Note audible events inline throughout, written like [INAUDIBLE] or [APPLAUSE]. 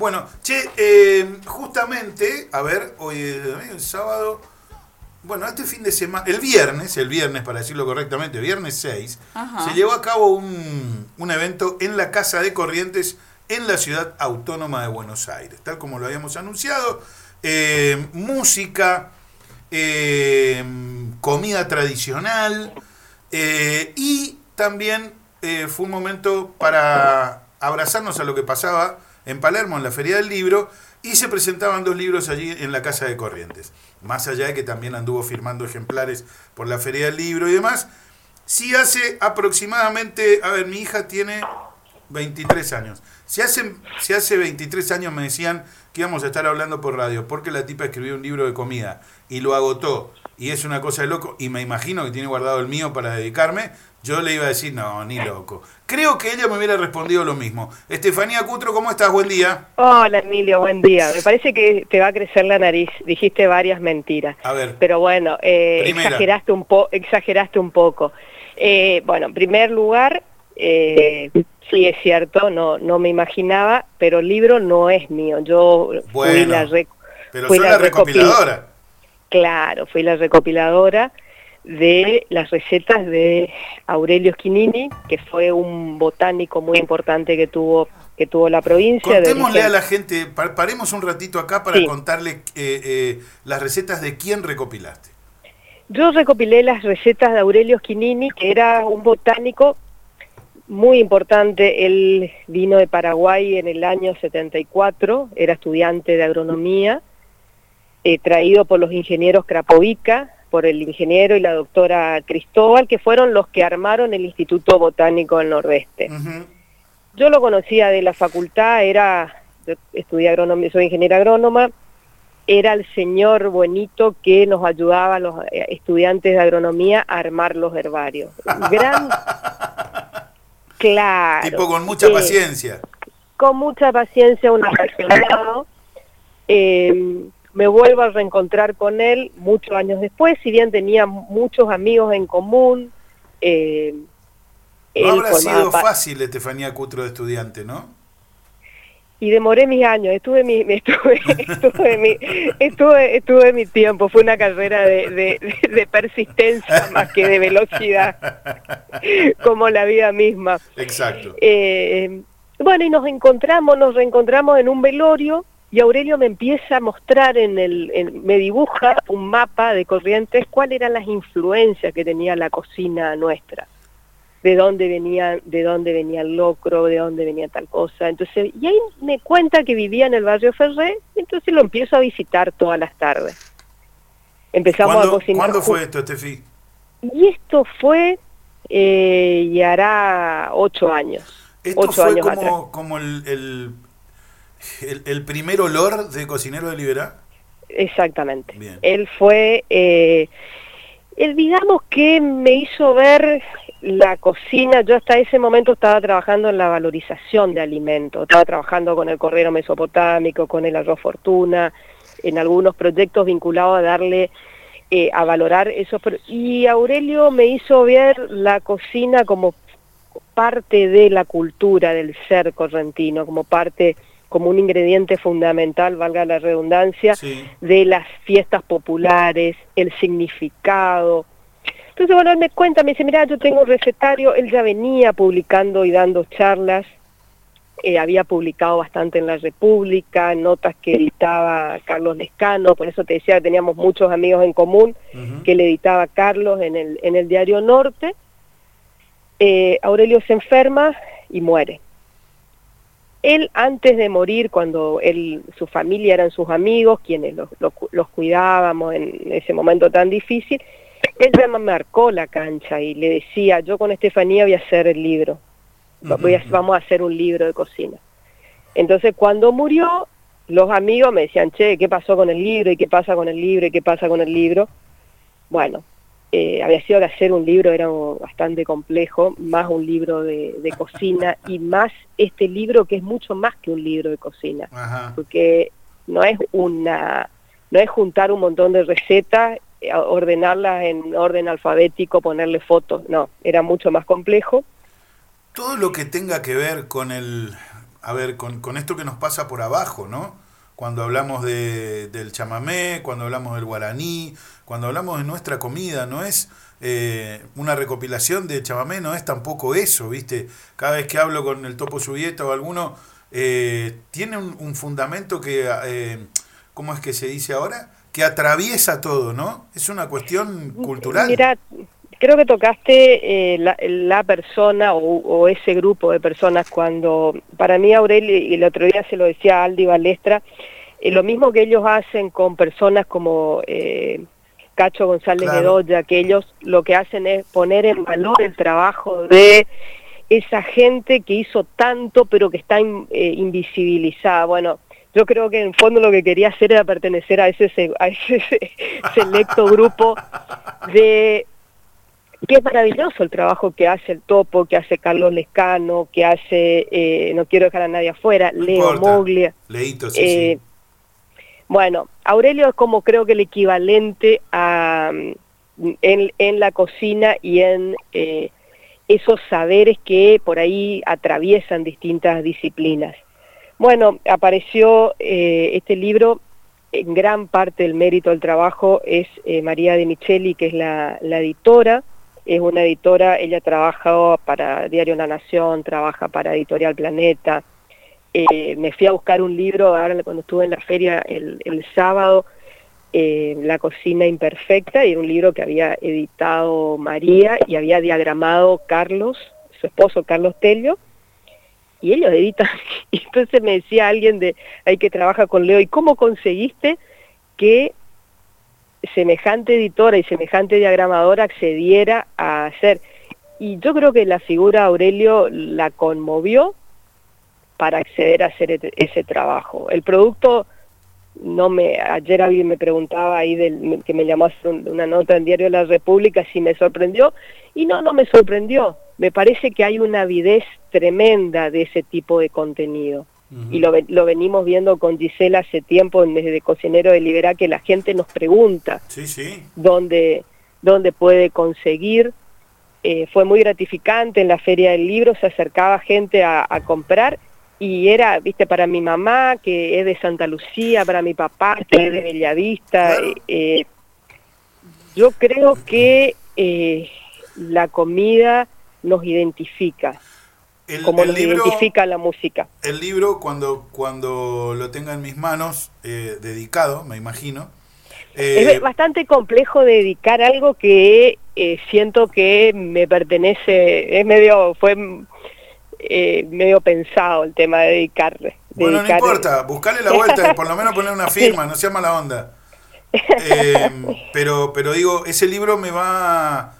Bueno, che, eh, justamente, a ver, hoy es el sábado. Bueno, este fin de semana, el viernes, el viernes para decirlo correctamente, viernes 6, se llevó a cabo un, un evento en la Casa de Corrientes en la ciudad autónoma de Buenos Aires, tal como lo habíamos anunciado. Eh, música, eh, comida tradicional eh, y también fue un momento para abrazarnos a lo que pasaba en Palermo, en la Feria del Libro, y se presentaban dos libros allí en la Casa de Corrientes. Más allá de que también anduvo firmando ejemplares por la Feria del Libro y demás, sí hace aproximadamente, a ver, mi hija tiene 23 años. Si hace, si hace 23 años me decían que íbamos a estar hablando por radio, porque la tipa escribió un libro de comida y lo agotó, y es una cosa de loco, y me imagino que tiene guardado el mío para dedicarme, yo le iba a decir, no, ni loco. Creo que ella me hubiera respondido lo mismo. Estefanía Cutro, ¿cómo estás? Buen día. Hola, Emilio, buen día. Me parece que te va a crecer la nariz. Dijiste varias mentiras. A ver. Pero bueno, eh, exageraste, un po exageraste un poco. Eh, bueno, en primer lugar, eh, sí es cierto, no, no me imaginaba, pero el libro no es mío. Yo fui la, pero fui la, recopiladora. Claro, fui la recopiladora de las recetas de Aurelio Schinini, que fue un botánico muy importante que tuvo que tuvo la provincia. Contémosle a la gente, paremos un ratito acá para contarle eh, eh, las recetas de quién recopilaste. Yo recopilé las recetas de Aurelio Schinini, que era un botánico muy importante. Él vino de Paraguay en el año 74, era estudiante de agronomía, eh, traído por los ingenieros Krapovica, por el ingeniero y la doctora Cristóbal, que fueron los que armaron el Instituto Botánico del Nordeste. Yo lo conocía de la facultad, era, estudié agronomía, soy ingeniera agrónoma, era el señor buenito que nos ayudaba a los eh, estudiantes de agronomía a armar los herbarios. [LAUGHS] Gran Claro. Tipo con mucha paciencia. Con mucha paciencia, un apasionado. Eh, me vuelvo a reencontrar con él muchos años después, si bien tenía muchos amigos en común. Eh, no habrá sido fácil, Estefanía Cutro, de estudiante, ¿no? Y demoré mis años, estuve mi, [LAUGHS] estuve, estuve, mi, estuve, estuve mi tiempo, fue una carrera de, de, persistencia [LAUGHS] más que de velocidad, como la vida misma. Exacto. Eh, bueno, y nos encontramos, nos reencontramos en un velorio y Aurelio me empieza a mostrar en el, me dibuja un mapa de Corrientes, cuáles eran las influencias que tenía la cocina nuestra de dónde venía, de dónde venía el locro, de dónde venía tal cosa. Entonces, y ahí me cuenta que vivía en el barrio Ferré, entonces lo empiezo a visitar todas las tardes. Empezamos a cocinar. ¿Cuándo fue esto, Estefi? Y esto fue, eh, y hará ocho años. ¿Esto ocho fue como, como el, el, primer olor de cocinero de Liberá? Exactamente. Él fue... Eh, él digamos que me hizo ver la cocina, yo hasta ese momento estaba trabajando en la valorización de alimentos, estaba trabajando con el correro mesopotámico, con el arroz fortuna, en algunos proyectos vinculados a darle, eh, a valorar eso. Y Aurelio me hizo ver la cocina como parte de la cultura del ser correntino, como parte, como un ingrediente fundamental, valga la redundancia, de las fiestas populares, el significado, entonces, bueno, él me cuenta, me dice, mira, yo tengo un recetario, él ya venía publicando y dando charlas, eh, había publicado bastante en La República, notas que editaba Carlos Lescano, por eso te decía que teníamos muchos amigos en común, que le editaba Carlos en el, en el Diario Norte. Eh, Aurelio se enferma y muere. Él antes de morir, cuando él, su familia eran sus amigos, quienes los, los cuidábamos en ese momento tan difícil, él me marcó la cancha y le decía, yo con Estefanía voy a hacer el libro, voy vamos a hacer un libro de cocina. Entonces cuando murió, los amigos me decían, che, ¿qué pasó con el libro? ¿Y qué pasa con el libro? ¿Y qué pasa con el libro? Bueno, eh, había sido que hacer un libro era bastante complejo, más un libro de, cocina y más este libro que es mucho más que un libro de cocina, porque no es una no es juntar un montón de recetas ordenarlas en orden alfabético, ponerle fotos, no, era mucho más complejo. Todo lo que tenga que ver con el, a ver, con, con, esto que nos pasa por abajo, ¿no? Cuando hablamos de, del chamamé, cuando hablamos del guaraní, cuando hablamos de nuestra comida, no es eh, una recopilación de chamamé, no es tampoco eso, ¿viste? Cada vez que hablo con el Topo Subieta o alguno, eh, tiene un, fundamento que, eh, ¿cómo es que se dice ahora? Que atraviesa todo, ¿no? Es una cuestión cultural. Mira, creo que tocaste la, persona o, ese grupo de personas cuando, para mí Aurelio, y el otro día se lo decía Aldi Balestra, lo mismo que ellos hacen con personas como... Cacho González de Bedoya, que ellos lo que hacen es poner en valor el trabajo de esa gente que hizo tanto pero que está eh, invisibilizada. Bueno, yo creo que en fondo lo que quería hacer era pertenecer a ese, a ese [LAUGHS] selecto grupo de que es maravilloso el trabajo que hace el Topo, que hace Carlos Lescano, que hace, eh, no quiero dejar a nadie afuera, Leo Moglia. Leito, sí, eh, sí. Bueno, Aurelio es como creo que el equivalente a, mm, en, la cocina y en eh, esos saberes que por ahí atraviesan distintas disciplinas. Bueno, apareció eh, este libro, en gran parte del mérito del trabajo es eh, María de Micheli, que es la, la editora, es una editora, ella trabaja para Diario La Nación, trabaja para Editorial Planeta, eh, me fui a buscar un libro, ahora cuando estuve en la feria el, sábado, eh, La cocina imperfecta, y era un libro que había editado María y había diagramado Carlos, su esposo Carlos Tello, y ellos editan. [LAUGHS] Y entonces me decía alguien de ahí que trabaja con Leo, ¿y cómo conseguiste que semejante editora y semejante diagramadora accediera a hacer? Y yo creo que la figura Aurelio la conmovió para acceder a hacer ese trabajo. El producto, no me, ayer alguien me preguntaba ahí que me llamó una nota en Diario de la República si me sorprendió, y no, no me sorprendió. Me parece que hay una avidez tremenda de ese tipo de contenido. Y lo, lo, venimos viendo con Gisela hace tiempo desde Cocinero de Liberá, que la gente nos pregunta sí, sí. Dónde, dónde puede conseguir. Eh, fue muy gratificante en la Feria del Libro, se acercaba gente a, a comprar y era, viste, para mi mamá, que es de Santa Lucía, para mi papá, que es de Bellavista. Eh, yo creo que eh, la comida nos identifica, como nos identifica la música. El libro, cuando, cuando lo tenga en mis manos, eh, dedicado, me imagino. es bastante complejo dedicar algo que siento que me pertenece, es medio, fue eh, medio pensado el tema de dedicarle. Bueno, no importa, buscarle la vuelta, por lo menos poner una [LAUGHS] firma, no sea mala onda. [LAUGHS] Eh, pero, pero digo, ese libro me va,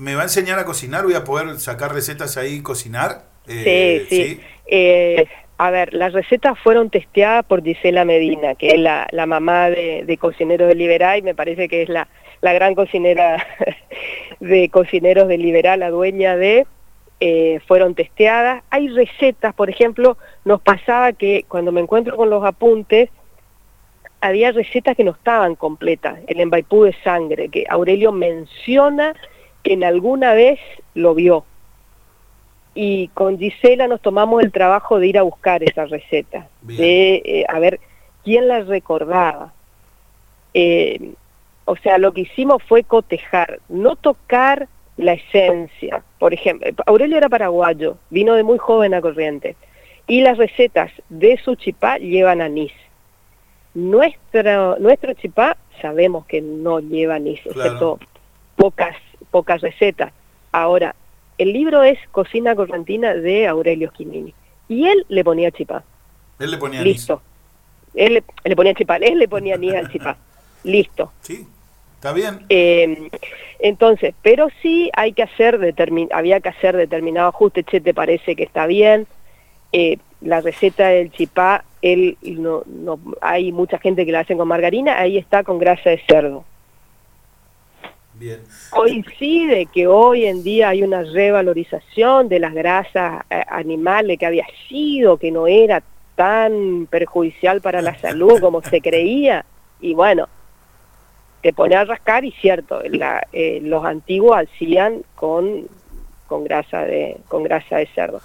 me va a enseñar a cocinar, voy a poder sacar recetas ahí y cocinar. Eh, sí, sí. a ver, las recetas fueron testeadas por Gisela Medina, que es la, la mamá de, de Cocineros de Liberá y me parece que es la, la gran cocinera [LAUGHS] de Cocineros de Liberá, la dueña de eh, fueron testeadas. Hay recetas, por ejemplo, nos pasaba que cuando me encuentro con los apuntes, había recetas que no estaban completas. El embaipú de sangre, que Aurelio menciona que en alguna vez lo vio. Y con Gisela nos tomamos el trabajo de ir a buscar esa receta, de eh, a ver quién la recordaba. Eh, o sea, lo que hicimos fue cotejar, no tocar la esencia. Por ejemplo, Aurelio era paraguayo, vino de muy joven a Corrientes, y las recetas de su chipá llevan anís. Nuestro, nuestro chipá sabemos que no lleva anís, excepto pocas, pocas recetas. Ahora, el libro es Cocina Correntina de Aurelio Quimini, y él le ponía chipá. Él le ponía Listo. Él le, ponía chipá, él le ponía anís al chipá. [LAUGHS] Listo. Sí. ¿Está bien? Eh, entonces, pero sí hay que hacer, había que hacer determinado ajuste, che, te parece que está bien. Eh, la receta del chipá, él, no, no, hay mucha gente que la hacen con margarina, ahí está con grasa de cerdo. Coincide que hoy en día hay una revalorización de las grasas eh, animales que había sido, que no era tan perjudicial para la salud como se creía, y bueno, te pone a rascar y cierto, eh, los antiguos hacían con, con, grasa de, con grasa de cerdo.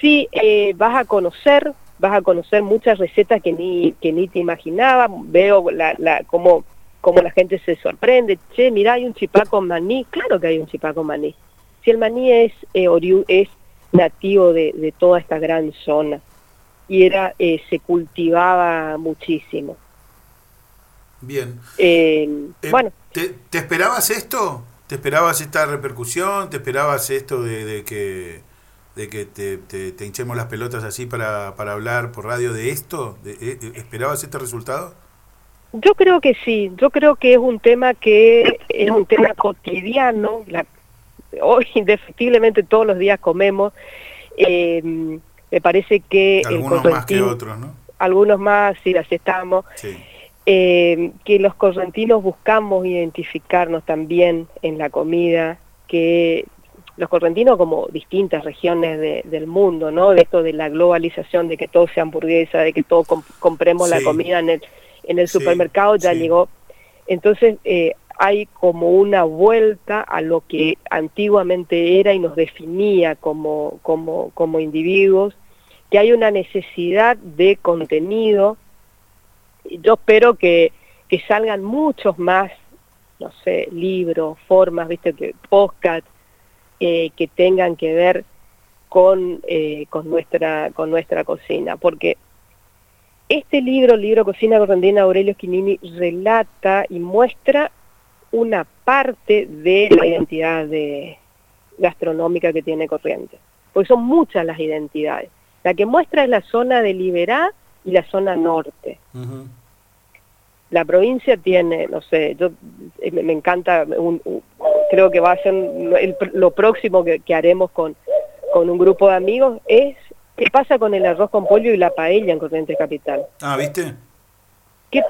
sí, eh, vas a conocer, vas a conocer muchas recetas que ni, que ni te imaginaba, veo la, cómo, cómo la gente se sorprende, che, mira, hay un chipaco maní, claro que hay un chipaco maní. Si el maní es, eh, es nativo de, de, toda esta gran zona y era eh, se cultivaba muchísimo. Bien. Eh, bueno. ¿te, ¿te, esperabas esto? ¿Te esperabas esta repercusión? ¿Te esperabas esto de, de que de que te, te, hinchemos las pelotas así para, para hablar por radio de esto? De, ¿Esperabas este resultado? Yo creo que sí, yo creo que es un tema que es un tema cotidiano, la, hoy [LAUGHS] indefectiblemente todos los días comemos, eh, me parece que... Algunos más que otros, ¿no? Algunos más, sí, así estamos. Eh, que los correntinos buscamos identificarnos también en la comida, que los correntinos como distintas regiones del mundo, ¿no? De esto de la globalización, de que todo sea hamburguesa, de que todo compremos la comida en el, en el supermercado, ya llegó. Entonces eh, hay como una vuelta a lo que antiguamente era y nos definía como, como, como individuos, que hay una necesidad de contenido. Yo espero que, que salgan muchos más, no sé, libros, formas, viste, que podcast, eh, que tengan que ver con, eh, con, nuestra, con nuestra cocina, porque este libro, el libro Cocina Correntina Aurelio Schinini, relata y muestra una parte de la identidad de, gastronómica que tiene Corrientes, porque son muchas las identidades. La que muestra es la zona de Liberá y la zona norte. La provincia tiene, no sé, yo eh, me, encanta un, creo que va a ser lo próximo que, haremos con, con un grupo de amigos, es qué pasa con el arroz con pollo y la paella en Corrientes Capital. Ah, ¿viste? ¿Qué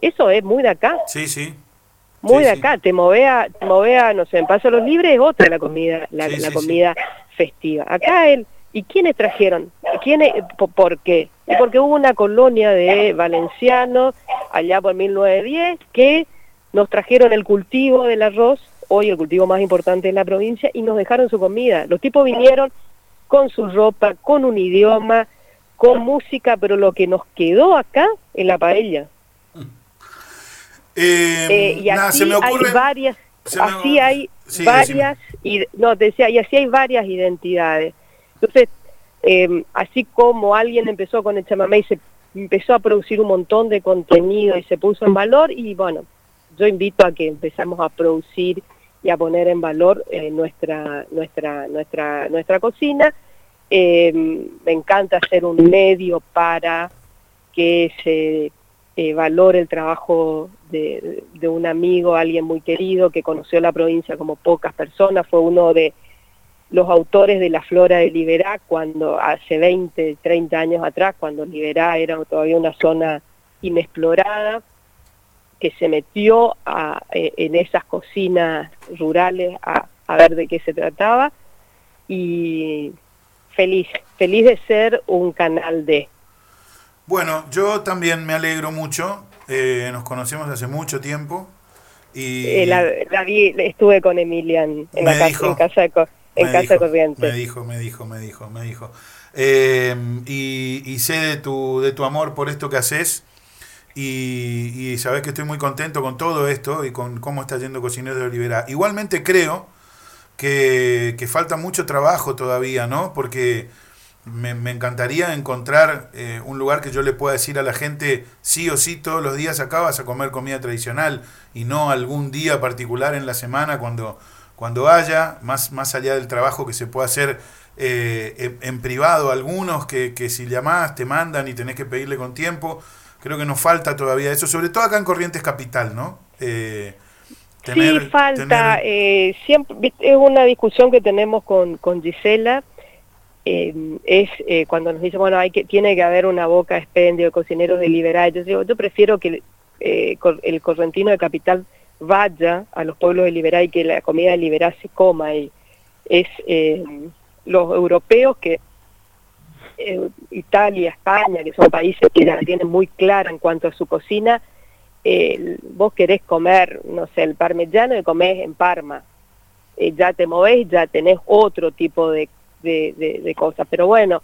Eso es muy de acá. Sí, sí. Muy de acá, te movea, movea, no sé, en Paso los Libres es otra la comida, la, comida festiva. Acá el, ¿y quiénes trajeron? ¿Quiénes, por, qué? Porque hubo una colonia de valencianos allá por 1910 que nos trajeron el cultivo del arroz hoy el cultivo más importante en la provincia, y nos dejaron su comida. Los tipos vinieron con su ropa, con un idioma, con música, pero lo que nos quedó acá es la paella. Eh, eh, y así hay varias, así hay varias, y, no, decía, y así hay varias identidades. Entonces, em, así como alguien empezó con el chamamé y se empezó a producir un montón de contenido y se puso en valor, y bueno, yo invito a que empezamos a producir y a poner en valor eh, nuestra, nuestra, nuestra, nuestra cocina. Eh, me encanta hacer un medio para que se eh, valore el trabajo de, de, un amigo, alguien muy querido que conoció la provincia como pocas personas, fue uno de los autores de la flora de Liberá cuando hace 20, 30 años atrás, cuando Liberá era todavía una zona inexplorada que se metió a, eh, en esas cocinas rurales a, a, ver de qué se trataba y feliz, feliz de ser un canal de. Bueno, yo también me alegro mucho, eh, nos conocemos hace mucho tiempo y... Eh, la, estuve con Emilian en, la casa, en casa de, en casa Corriente. Me dijo, me dijo, me dijo, me dijo. y, y, sé de tu, de tu amor por esto que haces y, y sabes que estoy muy contento con todo esto y con cómo está yendo Cocinero de Olivera. Igualmente creo que, falta mucho trabajo todavía, ¿no? Porque me, encantaría encontrar eh, un lugar que yo le pueda decir a la gente, sí o sí, todos los días acá vas a comer comida tradicional y no algún día particular en la semana cuando, cuando haya, más, más allá del trabajo que se puede hacer eh, en, privado, algunos que, que si llamás te mandan y tenés que pedirle con tiempo creo que nos falta todavía eso, sobre todo acá en Corrientes Capital, ¿no? Eh, sí, falta, eh, siempre, es una discusión que tenemos con, con Gisela, eh, es eh, cuando nos dice, bueno, hay que, tiene que haber una boca expendio de cocineros de Liberá, yo digo, yo prefiero que el correntino de Capital vaya a los pueblos de Liberá y que la comida de Liberá se coma, y es los europeos que eh, Italia, España, que son países que la tienen muy clara en cuanto a su cocina, eh, vos querés comer, no sé, el parmigiano y comés en Parma. Eh, ya te movés, ya tenés otro tipo de, de, cosas. Pero bueno,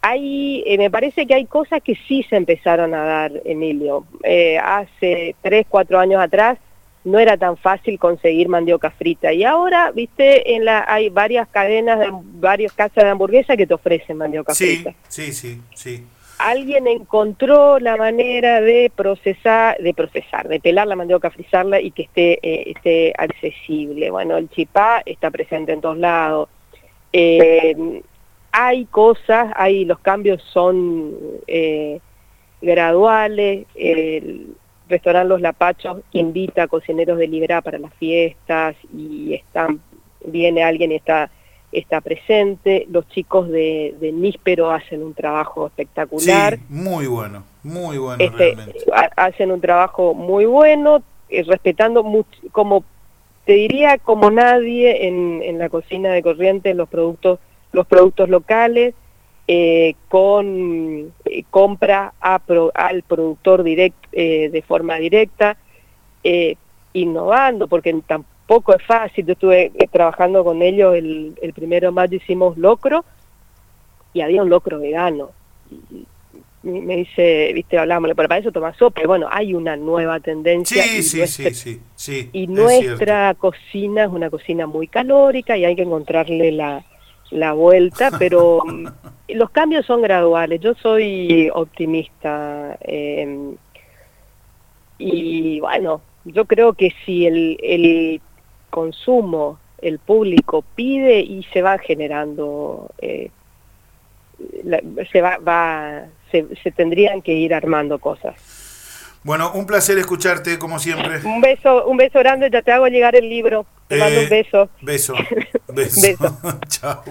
hay, me parece que hay cosas que sí se empezaron a dar, Emilio. Hace tres, cuatro años atrás no era tan fácil conseguir mandioca frita. Y ahora, viste, en la, hay varias cadenas, de, varias casas de hamburguesa que te ofrecen mandioca frita. Sí, sí, sí. Alguien encontró la manera de procesar, de procesar, de pelar la mandioca, frizarla y que esté, eh, esté accesible. Bueno, el chipá está presente en todos lados. Eh, hay cosas, hay los cambios son eh, graduales. El, restaurante Los Lapachos invita a cocineros de Libra para las fiestas y están, viene alguien y está, está presente. Los chicos de, de Níspero hacen un trabajo espectacular. Sí, muy bueno, muy bueno este, realmente. Hacen un trabajo muy bueno, eh, respetando mucho, como te diría como nadie en, en la cocina de Corrientes los productos, los productos locales eh, con eh, compra al productor direct, eh, de forma directa, innovando, porque tampoco es fácil. Yo estuve trabajando con ellos el, el primero de mayo, hicimos locro y había un locro vegano. me dice, viste, hablámosle, pero para eso toma sopa. Bueno, hay una nueva tendencia. Sí, sí, sí, sí, sí, Y nuestra cocina es una cocina muy calórica y hay que encontrarle la, la vuelta, [LAUGHS] pero los cambios son graduales. Yo soy optimista em, y bueno, yo creo que si el, el consumo, el público pide y se va generando, eh, se va, va se, se tendrían que ir armando cosas. Bueno, un placer escucharte como siempre. Un beso, un beso grande, ya te hago llegar el libro. Te mando un beso. Beso. [LAUGHS] Beso. beso. [LAUGHS] Chao.